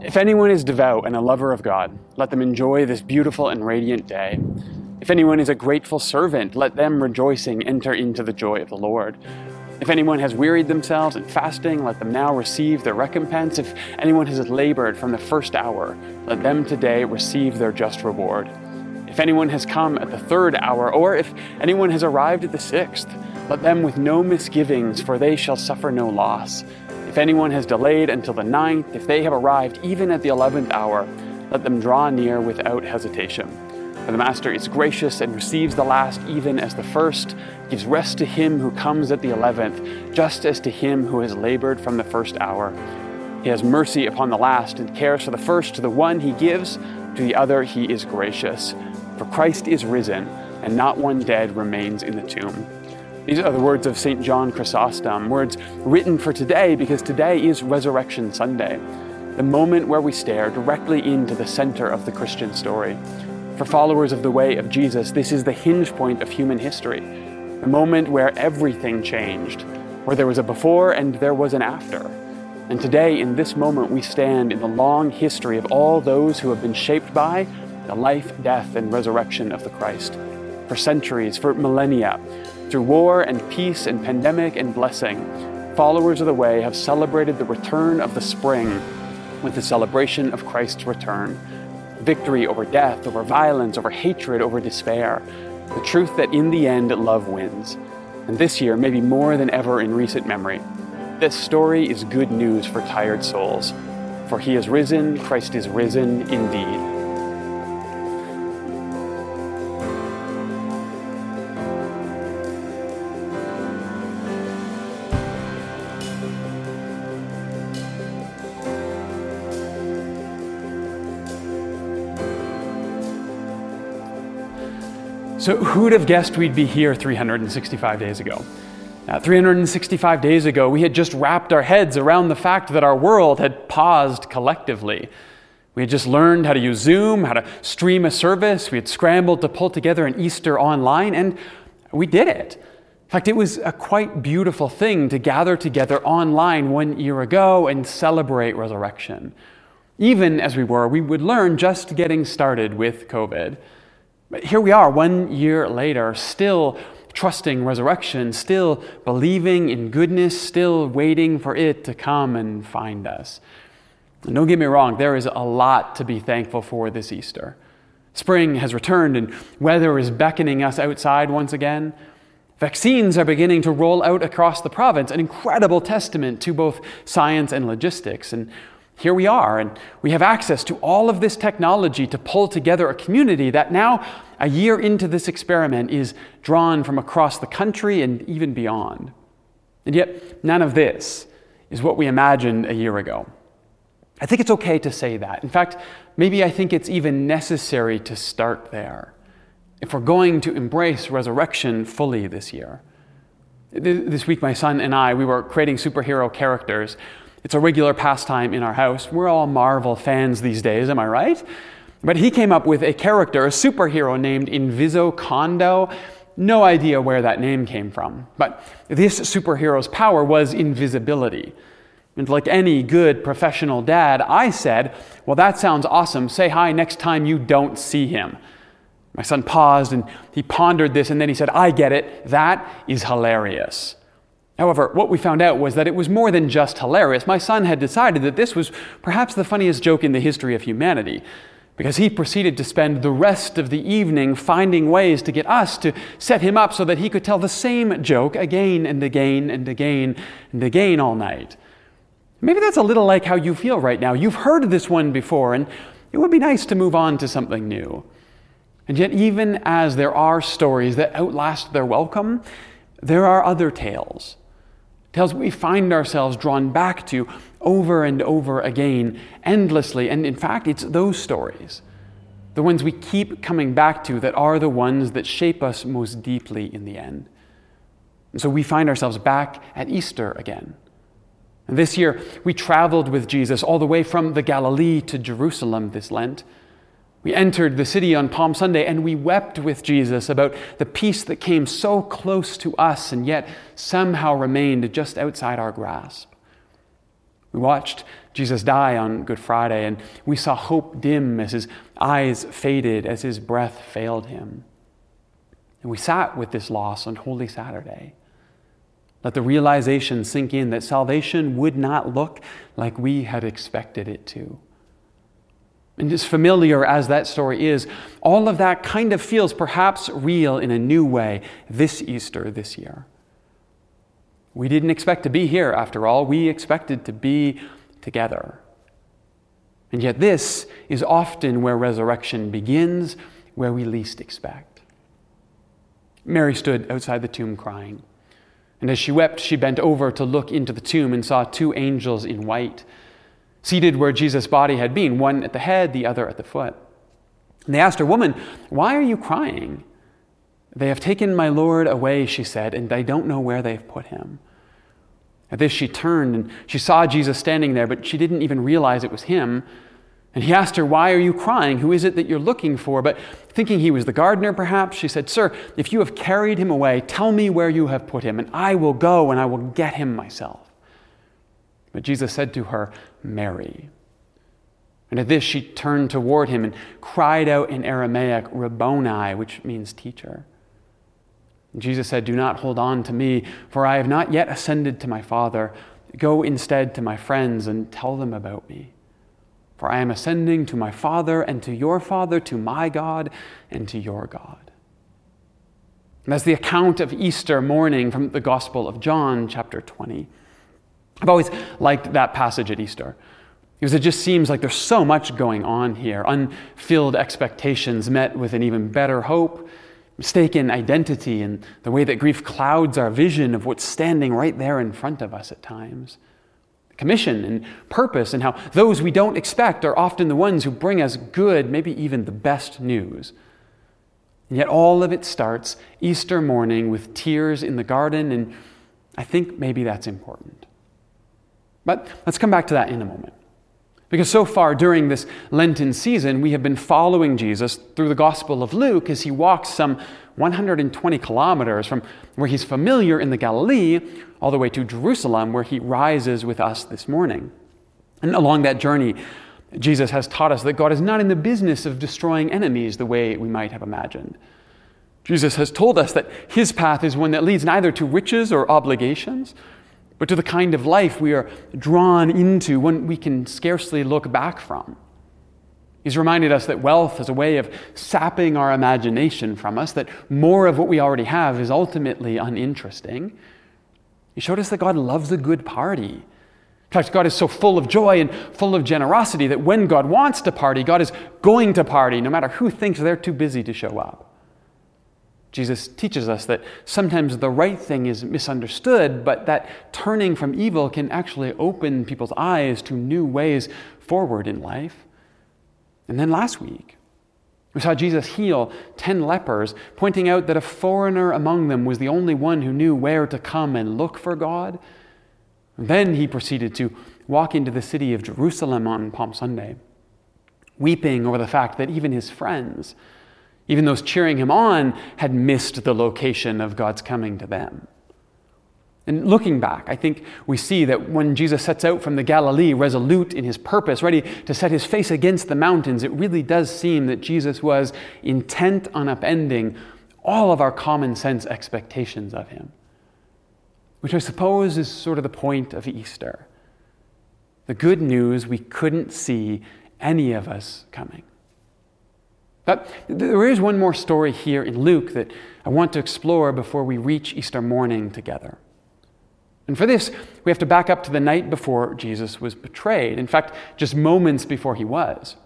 If anyone is devout and a lover of God, let them enjoy this beautiful and radiant day. If anyone is a grateful servant, let them rejoicing enter into the joy of the Lord. If anyone has wearied themselves in fasting, let them now receive their recompense. If anyone has labored from the first hour, let them today receive their just reward. If anyone has come at the third hour, or if anyone has arrived at the sixth, let them with no misgivings, for they shall suffer no loss. If anyone has delayed until the ninth, if they have arrived even at the eleventh hour, let them draw near without hesitation. For the Master is gracious and receives the last even as the first, gives rest to him who comes at the eleventh, just as to him who has labored from the first hour. He has mercy upon the last and cares for the first. To the one he gives, to the other he is gracious. For Christ is risen, and not one dead remains in the tomb. These are the words of St. John Chrysostom, words written for today because today is Resurrection Sunday, the moment where we stare directly into the center of the Christian story. For followers of the way of Jesus, this is the hinge point of human history, the moment where everything changed, where there was a before and there was an after. And today, in this moment, we stand in the long history of all those who have been shaped by the life, death, and resurrection of the Christ. For centuries, for millennia, through war and peace and pandemic and blessing, followers of the way have celebrated the return of the spring with the celebration of Christ's return. Victory over death, over violence, over hatred, over despair. The truth that in the end, love wins. And this year, maybe more than ever in recent memory, this story is good news for tired souls. For he is risen, Christ is risen indeed. So, who'd have guessed we'd be here 365 days ago? Now, 365 days ago, we had just wrapped our heads around the fact that our world had paused collectively. We had just learned how to use Zoom, how to stream a service. We had scrambled to pull together an Easter online, and we did it. In fact, it was a quite beautiful thing to gather together online one year ago and celebrate resurrection. Even as we were, we would learn just getting started with COVID. But here we are, one year later, still trusting resurrection, still believing in goodness, still waiting for it to come and find us. And don't get me wrong, there is a lot to be thankful for this Easter. Spring has returned and weather is beckoning us outside once again. Vaccines are beginning to roll out across the province, an incredible testament to both science and logistics. And here we are, and we have access to all of this technology to pull together a community that now, a year into this experiment, is drawn from across the country and even beyond. And yet, none of this is what we imagined a year ago. I think it's okay to say that. In fact, maybe I think it's even necessary to start there if we're going to embrace resurrection fully this year. This week, my son and I, we were creating superhero characters it's a regular pastime in our house. We're all Marvel fans these days, am I right? But he came up with a character, a superhero named Invisicondo. No idea where that name came from. But this superhero's power was invisibility. And like any good professional dad, I said, Well, that sounds awesome. Say hi next time you don't see him. My son paused and he pondered this and then he said, I get it. That is hilarious. However, what we found out was that it was more than just hilarious. My son had decided that this was perhaps the funniest joke in the history of humanity, because he proceeded to spend the rest of the evening finding ways to get us to set him up so that he could tell the same joke again and again and again and again all night. Maybe that's a little like how you feel right now. You've heard this one before, and it would be nice to move on to something new. And yet, even as there are stories that outlast their welcome, there are other tales Tales we find ourselves drawn back to over and over again, endlessly. And in fact, it's those stories, the ones we keep coming back to, that are the ones that shape us most deeply in the end. And so we find ourselves back at Easter again. And this year, we traveled with Jesus all the way from the Galilee to Jerusalem this Lent. We entered the city on Palm Sunday and we wept with Jesus about the peace that came so close to us and yet somehow remained just outside our grasp. We watched Jesus die on Good Friday, and we saw hope dim as his eyes faded, as his breath failed him. And we sat with this loss on Holy Saturday. Let the realization sink in that salvation would not look like we had expected it to. And as familiar as that story is, all of that kind of feels perhaps real in a new way this Easter this year. We didn't expect to be here, after all. We expected to be together. And yet, this is often where resurrection begins, where we least expect. Mary stood outside the tomb crying. And as she wept, she bent over to look into the tomb and saw two angels in white, seated where Jesus' body had been, one at the head, the other at the foot. And they asked her, Woman, why are you crying? They have taken my Lord away, she said, and I don't know where they've put him. At this, she turned and she saw Jesus standing there, but she didn't even realize it was him. And he asked her, Why are you crying? Who is it that you're looking for? But thinking he was the gardener, perhaps, she said, Sir, if you have carried him away, tell me where you have put him, and I will go and I will get him myself. But Jesus said to her, Mary. And at this, she turned toward him and cried out in Aramaic, Rabboni, which means teacher. And Jesus said, Do not hold on to me, for I have not yet ascended to my Father. Go instead to my friends and tell them about me. For I am ascending to my Father and to your Father, to my God and to your God. And that's the account of Easter morning from the Gospel of John, chapter 20. I've always liked that passage at Easter because it just seems like there's so much going on here unfilled expectations met with an even better hope, mistaken identity, and the way that grief clouds our vision of what's standing right there in front of us at times commission and purpose, and how those we don't expect are often the ones who bring us good, maybe even the best news. And yet, all of it starts Easter morning with tears in the garden, and I think maybe that's important. But let's come back to that in a moment. Because so far during this Lenten season, we have been following Jesus through the Gospel of Luke as he walks some 120 kilometers from where he's familiar in the Galilee all the way to Jerusalem, where he rises with us this morning. And along that journey, Jesus has taught us that God is not in the business of destroying enemies the way we might have imagined. Jesus has told us that his path is one that leads neither to riches or obligations, but to the kind of life we are drawn into, one we can scarcely look back from. He's reminded us that wealth is a way of sapping our imagination from us, that more of what we already have is ultimately uninteresting. He showed us that God loves a good party. In fact, God is so full of joy and full of generosity that when God wants to party, God is going to party, no matter who thinks they're too busy to show up. Jesus teaches us that sometimes the right thing is misunderstood, but that turning from evil can actually open people's eyes to new ways forward in life. And then last week, we saw Jesus heal 10 lepers, pointing out that a foreigner among them was the only one who knew where to come and look for God. then he proceeded to walk into the city of Jerusalem on Palm Sunday, weeping over the fact that even his friends, even those cheering him on had missed the location of God's coming to them. And looking back, I think we see that when Jesus sets out from the Galilee, resolute in his purpose, ready to set his face against the mountains, it really does seem that Jesus was intent on upending all of our common sense expectations of him. Which I suppose is sort of the point of Easter. The good news we couldn't see any of us coming. Uh, but there is one more story here in Luke that I want to explore before we reach Easter morning together. And for this, we have to back up to the night before Jesus was betrayed. In fact, just moments before he was.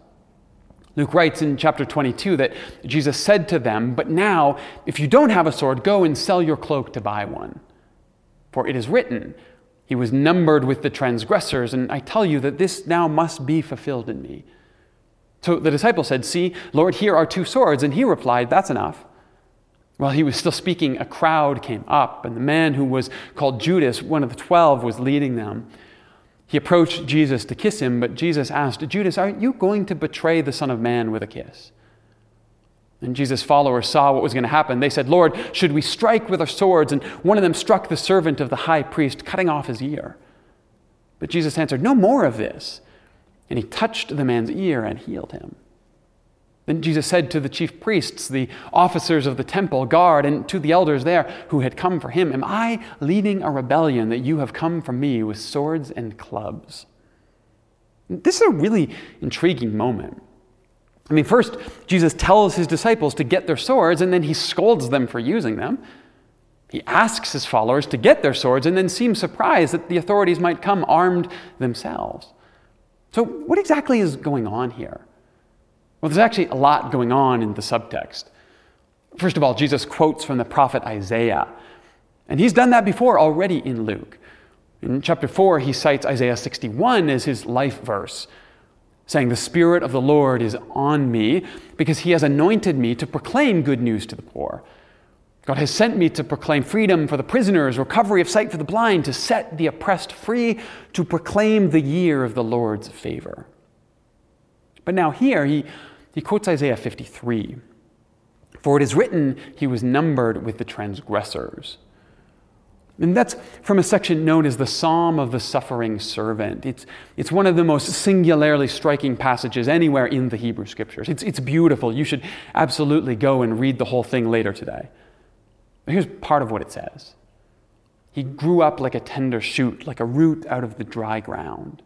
Luke writes in chapter 22 that Jesus said to them, But now, if you don't have a sword, go and sell your cloak to buy one. For it is written, He was numbered with the transgressors, and I tell you that this now must be fulfilled in me. So the disciple said, See, Lord, here are two swords. And he replied, That's enough. While he was still speaking, a crowd came up, and the man who was called Judas, one of the twelve, was leading them. He approached Jesus to kiss him, but Jesus asked, Judas, "Aren't you going to betray the Son of Man with a kiss? And Jesus' followers saw what was going to happen. They said, Lord, should we strike with our swords? And one of them struck the servant of the high priest, cutting off his ear. But Jesus answered, No more of this. And he touched the man's ear and healed him. Then Jesus said to the chief priests, the officers of the temple guard, and to the elders there who had come for him, Am I leading a rebellion that you have come from me with swords and clubs? This is a really intriguing moment. I mean, first, Jesus tells his disciples to get their swords, and then he scolds them for using them. He asks his followers to get their swords and then seems surprised that the authorities might come armed themselves. So, what exactly is going on here? Well, there's actually a lot going on in the subtext. First of all, Jesus quotes from the prophet Isaiah, and he's done that before already in Luke. In chapter 4, he cites Isaiah 61 as his life verse, saying, The Spirit of the Lord is on me because he has anointed me to proclaim good news to the poor. God has sent me to proclaim freedom for the prisoners, recovery of sight for the blind, to set the oppressed free, to proclaim the year of the Lord's favor. But now, here, he, he quotes Isaiah 53 For it is written, He was numbered with the transgressors. And that's from a section known as the Psalm of the Suffering Servant. It's, it's one of the most singularly striking passages anywhere in the Hebrew Scriptures. It's, it's beautiful. You should absolutely go and read the whole thing later today. Here's part of what it says He grew up like a tender shoot, like a root out of the dry ground.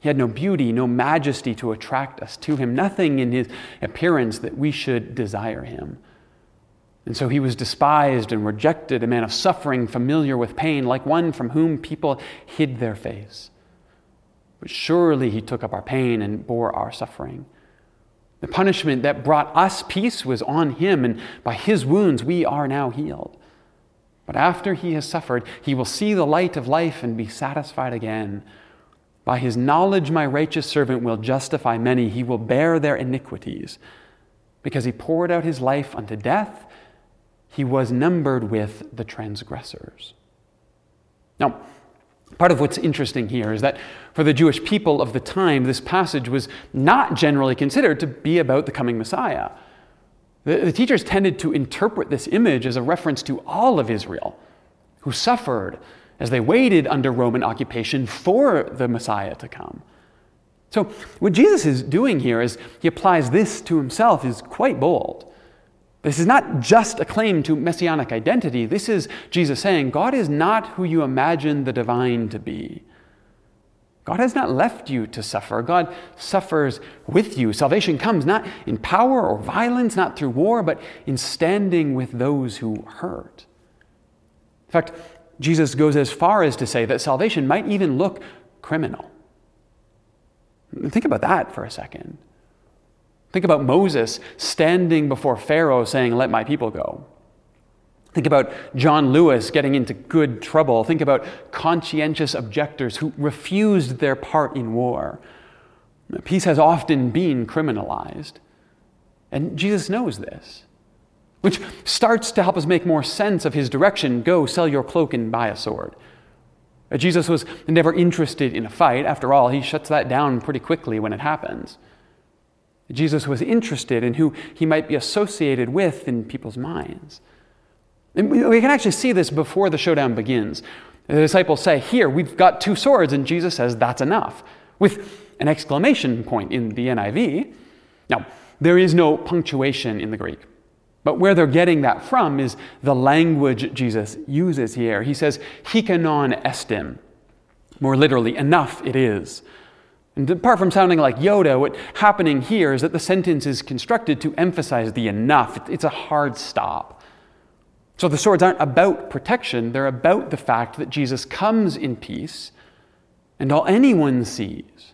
He had no beauty, no majesty to attract us to him, nothing in his appearance that we should desire him. And so he was despised and rejected, a man of suffering, familiar with pain, like one from whom people hid their face. But surely he took up our pain and bore our suffering. The punishment that brought us peace was on him, and by his wounds we are now healed. But after he has suffered, he will see the light of life and be satisfied again. By his knowledge, my righteous servant will justify many. He will bear their iniquities. Because he poured out his life unto death, he was numbered with the transgressors. Now, Part of what's interesting here is that for the Jewish people of the time, this passage was not generally considered to be about the coming Messiah. The, the, teachers tended to interpret this image as a reference to all of Israel who suffered as they waited under Roman occupation for the Messiah to come. So, what Jesus is doing here is he applies this to himself is quite bold. This is not just a claim to messianic identity. This is Jesus saying, God is not who you imagine the divine to be. God has not left you to suffer. God suffers with you. Salvation comes not in power or violence, not through war, but in standing with those who hurt. In fact, Jesus goes as far as to say that salvation might even look criminal. Think about that for a second. Think about Moses standing before Pharaoh saying, Let my people go. Think about John Lewis getting into good trouble. Think about conscientious objectors who refused their part in war. Peace has often been criminalized. And Jesus knows this, which starts to help us make more sense of his direction go sell your cloak and buy a sword. Jesus was never interested in a fight. After all, he shuts that down pretty quickly when it happens. Jesus was interested in who he might be associated with in people's minds. And we can actually see this before the showdown begins. The disciples say, Here, we've got two swords, and Jesus says, That's enough, with an exclamation point in the NIV. Now, there is no punctuation in the Greek, but where they're getting that from is the language Jesus uses here. He says, Hikanon estin, more literally, enough it is. And apart from sounding like Yoda, what's happening here is that the sentence is constructed to emphasize the enough. It's a hard stop. So the swords aren't about protection, they're about the fact that Jesus comes in peace, and all anyone sees,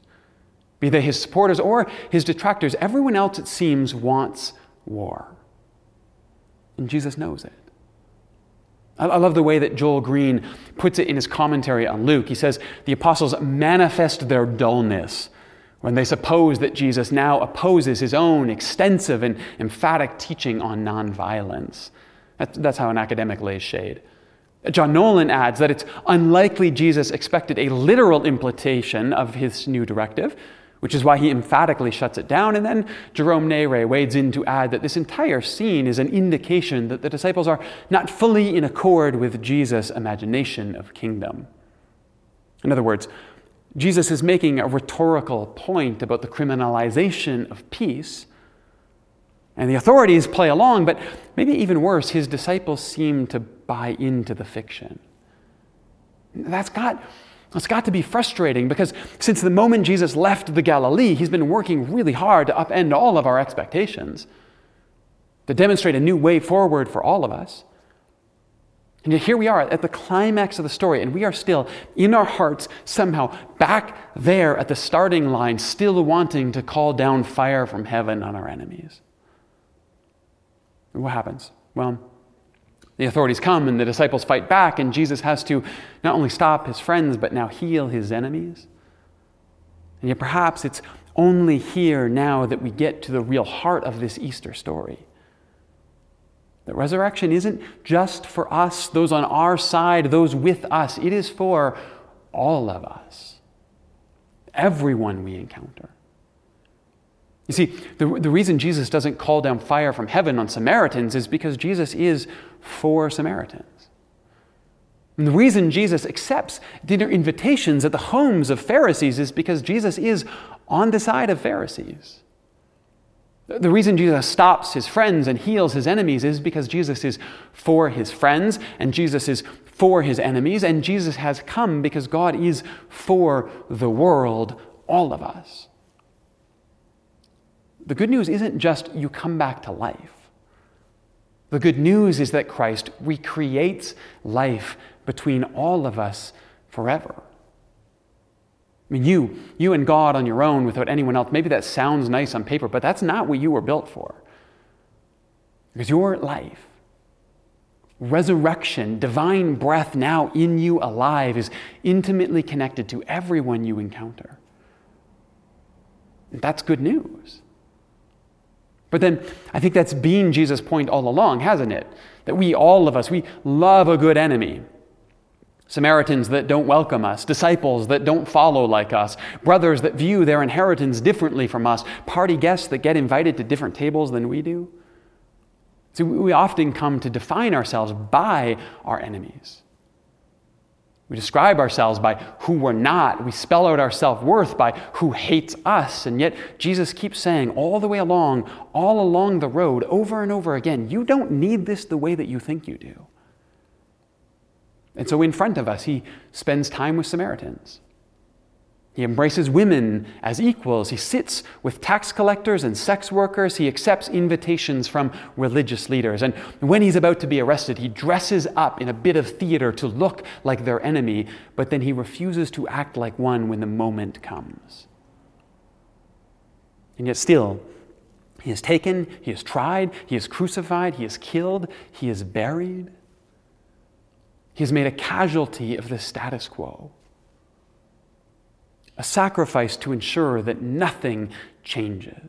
be they his supporters or his detractors, everyone else, it seems, wants war. And Jesus knows it. I love the way that Joel Green puts it in his commentary on Luke. He says, The apostles manifest their dullness when they suppose that Jesus now opposes his own extensive and emphatic teaching on nonviolence. That's how an academic lays shade. John Nolland adds that it's unlikely Jesus expected a literal implementation of his new directive, which is why he emphatically shuts it down. And then Jerome Neyrey wades in to add that this entire scene is an indication that the disciples are not fully in accord with Jesus' imagination of kingdom. In other words, Jesus is making a rhetorical point about the criminalization of peace. And the authorities play along, but maybe even worse, his disciples seem to buy into the fiction. That's got, that's got to be frustrating because since the moment Jesus left the Galilee, he's been working really hard to upend all of our expectations, to demonstrate a new way forward for all of us. And yet here we are at the climax of the story, and we are still, in our hearts, somehow back there at the starting line, still wanting to call down fire from heaven on our enemies. What happens? Well, the authorities come and the disciples fight back, and Jesus has to not only stop his friends, but now heal his enemies. And yet, perhaps it's only here now that we get to the real heart of this Easter story. That resurrection isn't just for us, those on our side, those with us. It is for all of us, everyone we encounter. You see, the, the reason Jesus doesn't call down fire from heaven on Samaritans is because Jesus is for Samaritans. And the reason Jesus accepts dinner invitations at the homes of Pharisees is because Jesus is on the side of Pharisees. The reason Jesus stops his friends and heals his enemies is because Jesus is for his friends and Jesus is for his enemies, and Jesus has come because God is for the world, all of us. The good news isn't just you come back to life. The good news is that Christ recreates life between all of us forever. I mean, you, you and God on your own without anyone else, maybe that sounds nice on paper, but that's not what you were built for. Because your life, resurrection, divine breath now in you alive, is intimately connected to everyone you encounter. That's good news. But then I think that's been Jesus' point all along, hasn't it? That we, all of us, we love a good enemy. Samaritans that don't welcome us, disciples that don't follow like us, brothers that view their inheritance differently from us, party guests that get invited to different tables than we do. See, we often come to define ourselves by our enemies. We describe ourselves by who we're not. We spell out our self worth by who hates us. And yet, Jesus keeps saying all the way along, all along the road, over and over again, you don't need this the way that you think you do. And so, in front of us, he spends time with Samaritans. He embraces women as equals. He sits with tax collectors and sex workers. He accepts invitations from religious leaders. And when he's about to be arrested, he dresses up in a bit of theater to look like their enemy, but then he refuses to act like one when the moment comes. And yet, still, he is taken, he is tried, he is crucified, he is killed, he is buried. He has made a casualty of the status quo, a sacrifice to ensure that nothing changes.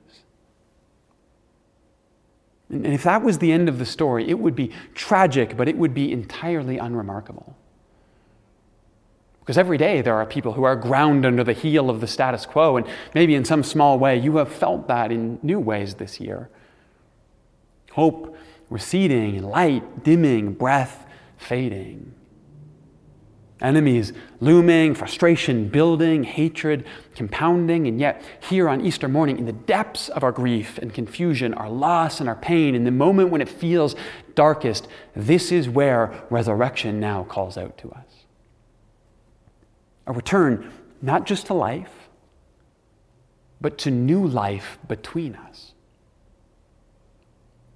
And if that was the end of the story, it would be tragic, but it would be entirely unremarkable. Because every day there are people who are ground under the heel of the status quo, and maybe in some small way you have felt that in new ways this year. Hope receding, light dimming, breath fading. Enemies looming, frustration building, hatred compounding, and yet here on Easter morning, in the depths of our grief and confusion, our loss and our pain, in the moment when it feels darkest, this is where resurrection now calls out to us. A return not just to life, but to new life between us.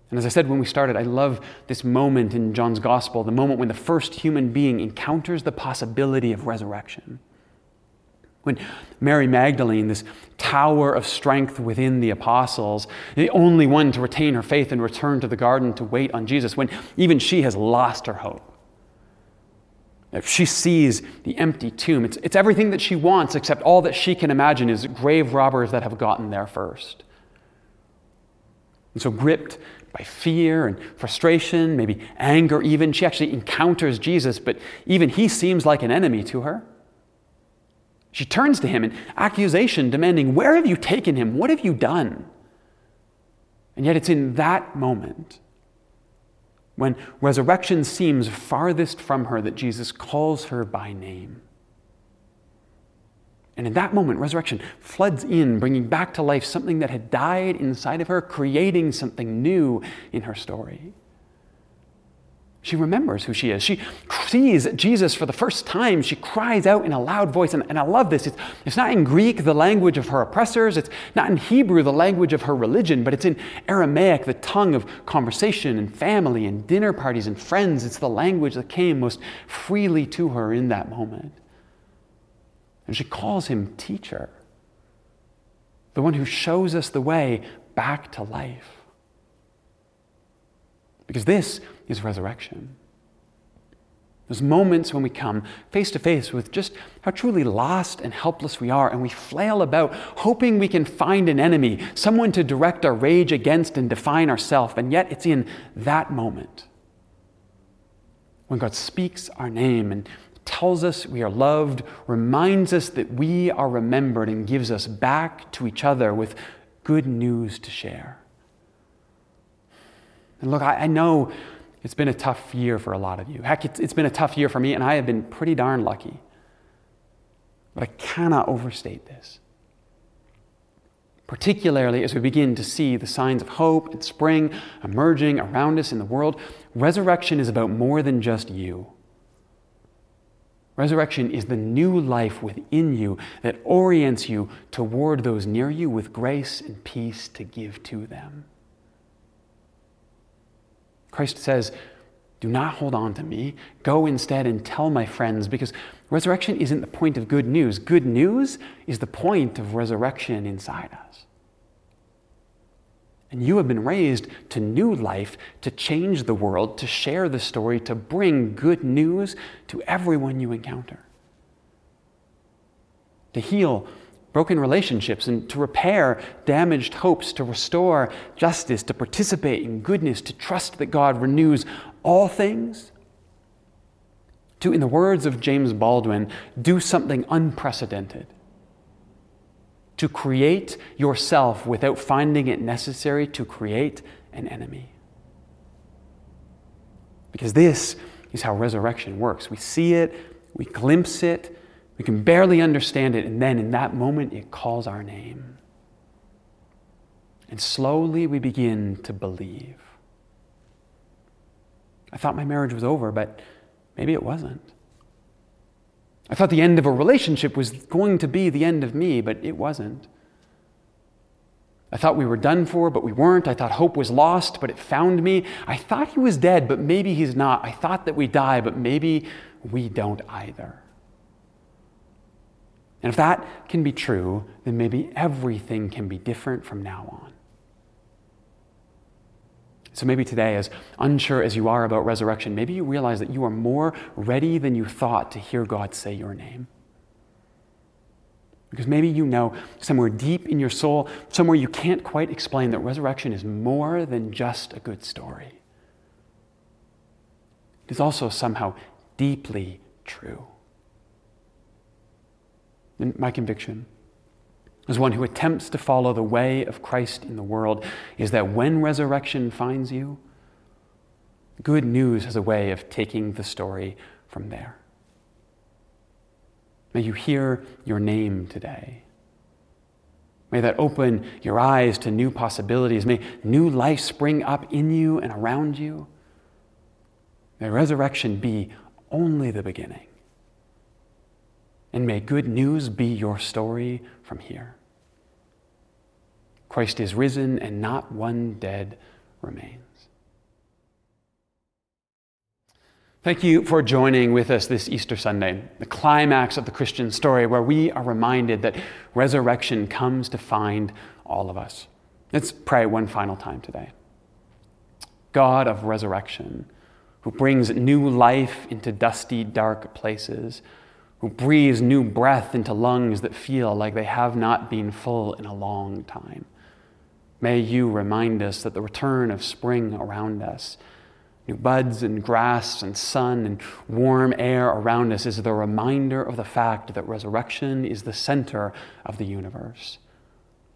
And as I said when we started, I love this moment in John's gospel, the moment when the first human being encounters the possibility of resurrection. When Mary Magdalene, this tower of strength within the apostles, the only one to retain her faith and return to the garden to wait on Jesus, when even she has lost her hope. If she sees the empty tomb, it's, it's everything that she wants, except all that she can imagine is grave robbers that have gotten there first. And so, gripped by fear and frustration, maybe anger even. She actually encounters Jesus, but even he seems like an enemy to her. She turns to him in accusation, demanding, Where have you taken him? What have you done? And yet it's in that moment, when resurrection seems farthest from her, that Jesus calls her by name. And in that moment, resurrection floods in, bringing back to life something that had died inside of her, creating something new in her story. She remembers who she is. She sees Jesus for the first time. She cries out in a loud voice. And, and I love this. It's, it's not in Greek, the language of her oppressors. It's not in Hebrew, the language of her religion, but it's in Aramaic, the tongue of conversation and family and dinner parties and friends. It's the language that came most freely to her in that moment. And she calls him teacher, the one who shows us the way back to life. Because this is resurrection. Those moments when we come face to face with just how truly lost and helpless we are, and we flail about, hoping we can find an enemy, someone to direct our rage against and define ourselves. And yet, it's in that moment when God speaks our name and tells us we are loved, reminds us that we are remembered, and gives us back to each other with good news to share. And look, I, I know it's been a tough year for a lot of you. Heck, it's, it's been a tough year for me, and I have been pretty darn lucky. But I cannot overstate this. Particularly as we begin to see the signs of hope and spring emerging around us in the world, resurrection is about more than just you. Resurrection is the new life within you that orients you toward those near you with grace and peace to give to them. Christ says, Do not hold on to me. Go instead and tell my friends, because resurrection isn't the point of good news. Good news is the point of resurrection inside us. And you have been raised to new life, to change the world, to share the story, to bring good news to everyone you encounter, to heal broken relationships and to repair damaged hopes, to restore justice, to participate in goodness, to trust that God renews all things. To, in the words of James Baldwin, do something unprecedented. To create yourself without finding it necessary to create an enemy. Because this is how resurrection works. We see it, we glimpse it, we can barely understand it, and then in that moment, it calls our name. And slowly we begin to believe. I thought my marriage was over, but maybe it wasn't. I thought the end of a relationship was going to be the end of me, but it wasn't. I thought we were done for, but we weren't. I thought hope was lost, but it found me. I thought he was dead, but maybe he's not. I thought that we die, but maybe we don't either. And if that can be true, then maybe everything can be different from now on. So maybe today, as unsure as you are about resurrection, maybe you realize that you are more ready than you thought to hear God say your name. Because maybe you know somewhere deep in your soul, somewhere you can't quite explain, that resurrection is more than just a good story. It is also somehow deeply true. And my conviction, as one who attempts to follow the way of Christ in the world, is that when resurrection finds you, good news has a way of taking the story from there. May you hear your name today. May that open your eyes to new possibilities. May new life spring up in you and around you. May resurrection be only the beginning. And may good news be your story from here. Christ is risen, and not one dead remains. Thank you for joining with us this Easter Sunday, the climax of the Christian story, where we are reminded that resurrection comes to find all of us. Let's pray one final time today. God of resurrection, who brings new life into dusty, dark places, who breathes new breath into lungs that feel like they have not been full in a long time. May you remind us that the return of spring around us, new buds and grass and sun and warm air around us, is the reminder of the fact that resurrection is the center of the universe,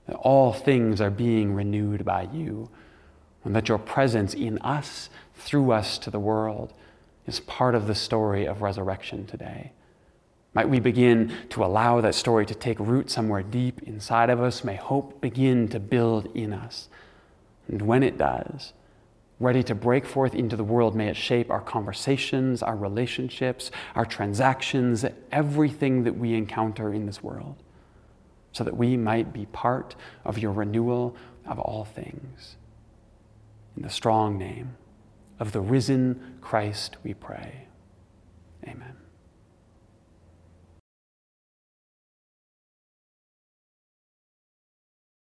that all things are being renewed by you, and that your presence in us, through us to the world, is part of the story of resurrection today. Might we begin to allow that story to take root somewhere deep inside of us? May hope begin to build in us. And when it does, ready to break forth into the world, may it shape our conversations, our relationships, our transactions, everything that we encounter in this world, so that we might be part of your renewal of all things. In the strong name of the risen Christ, we pray. Amen.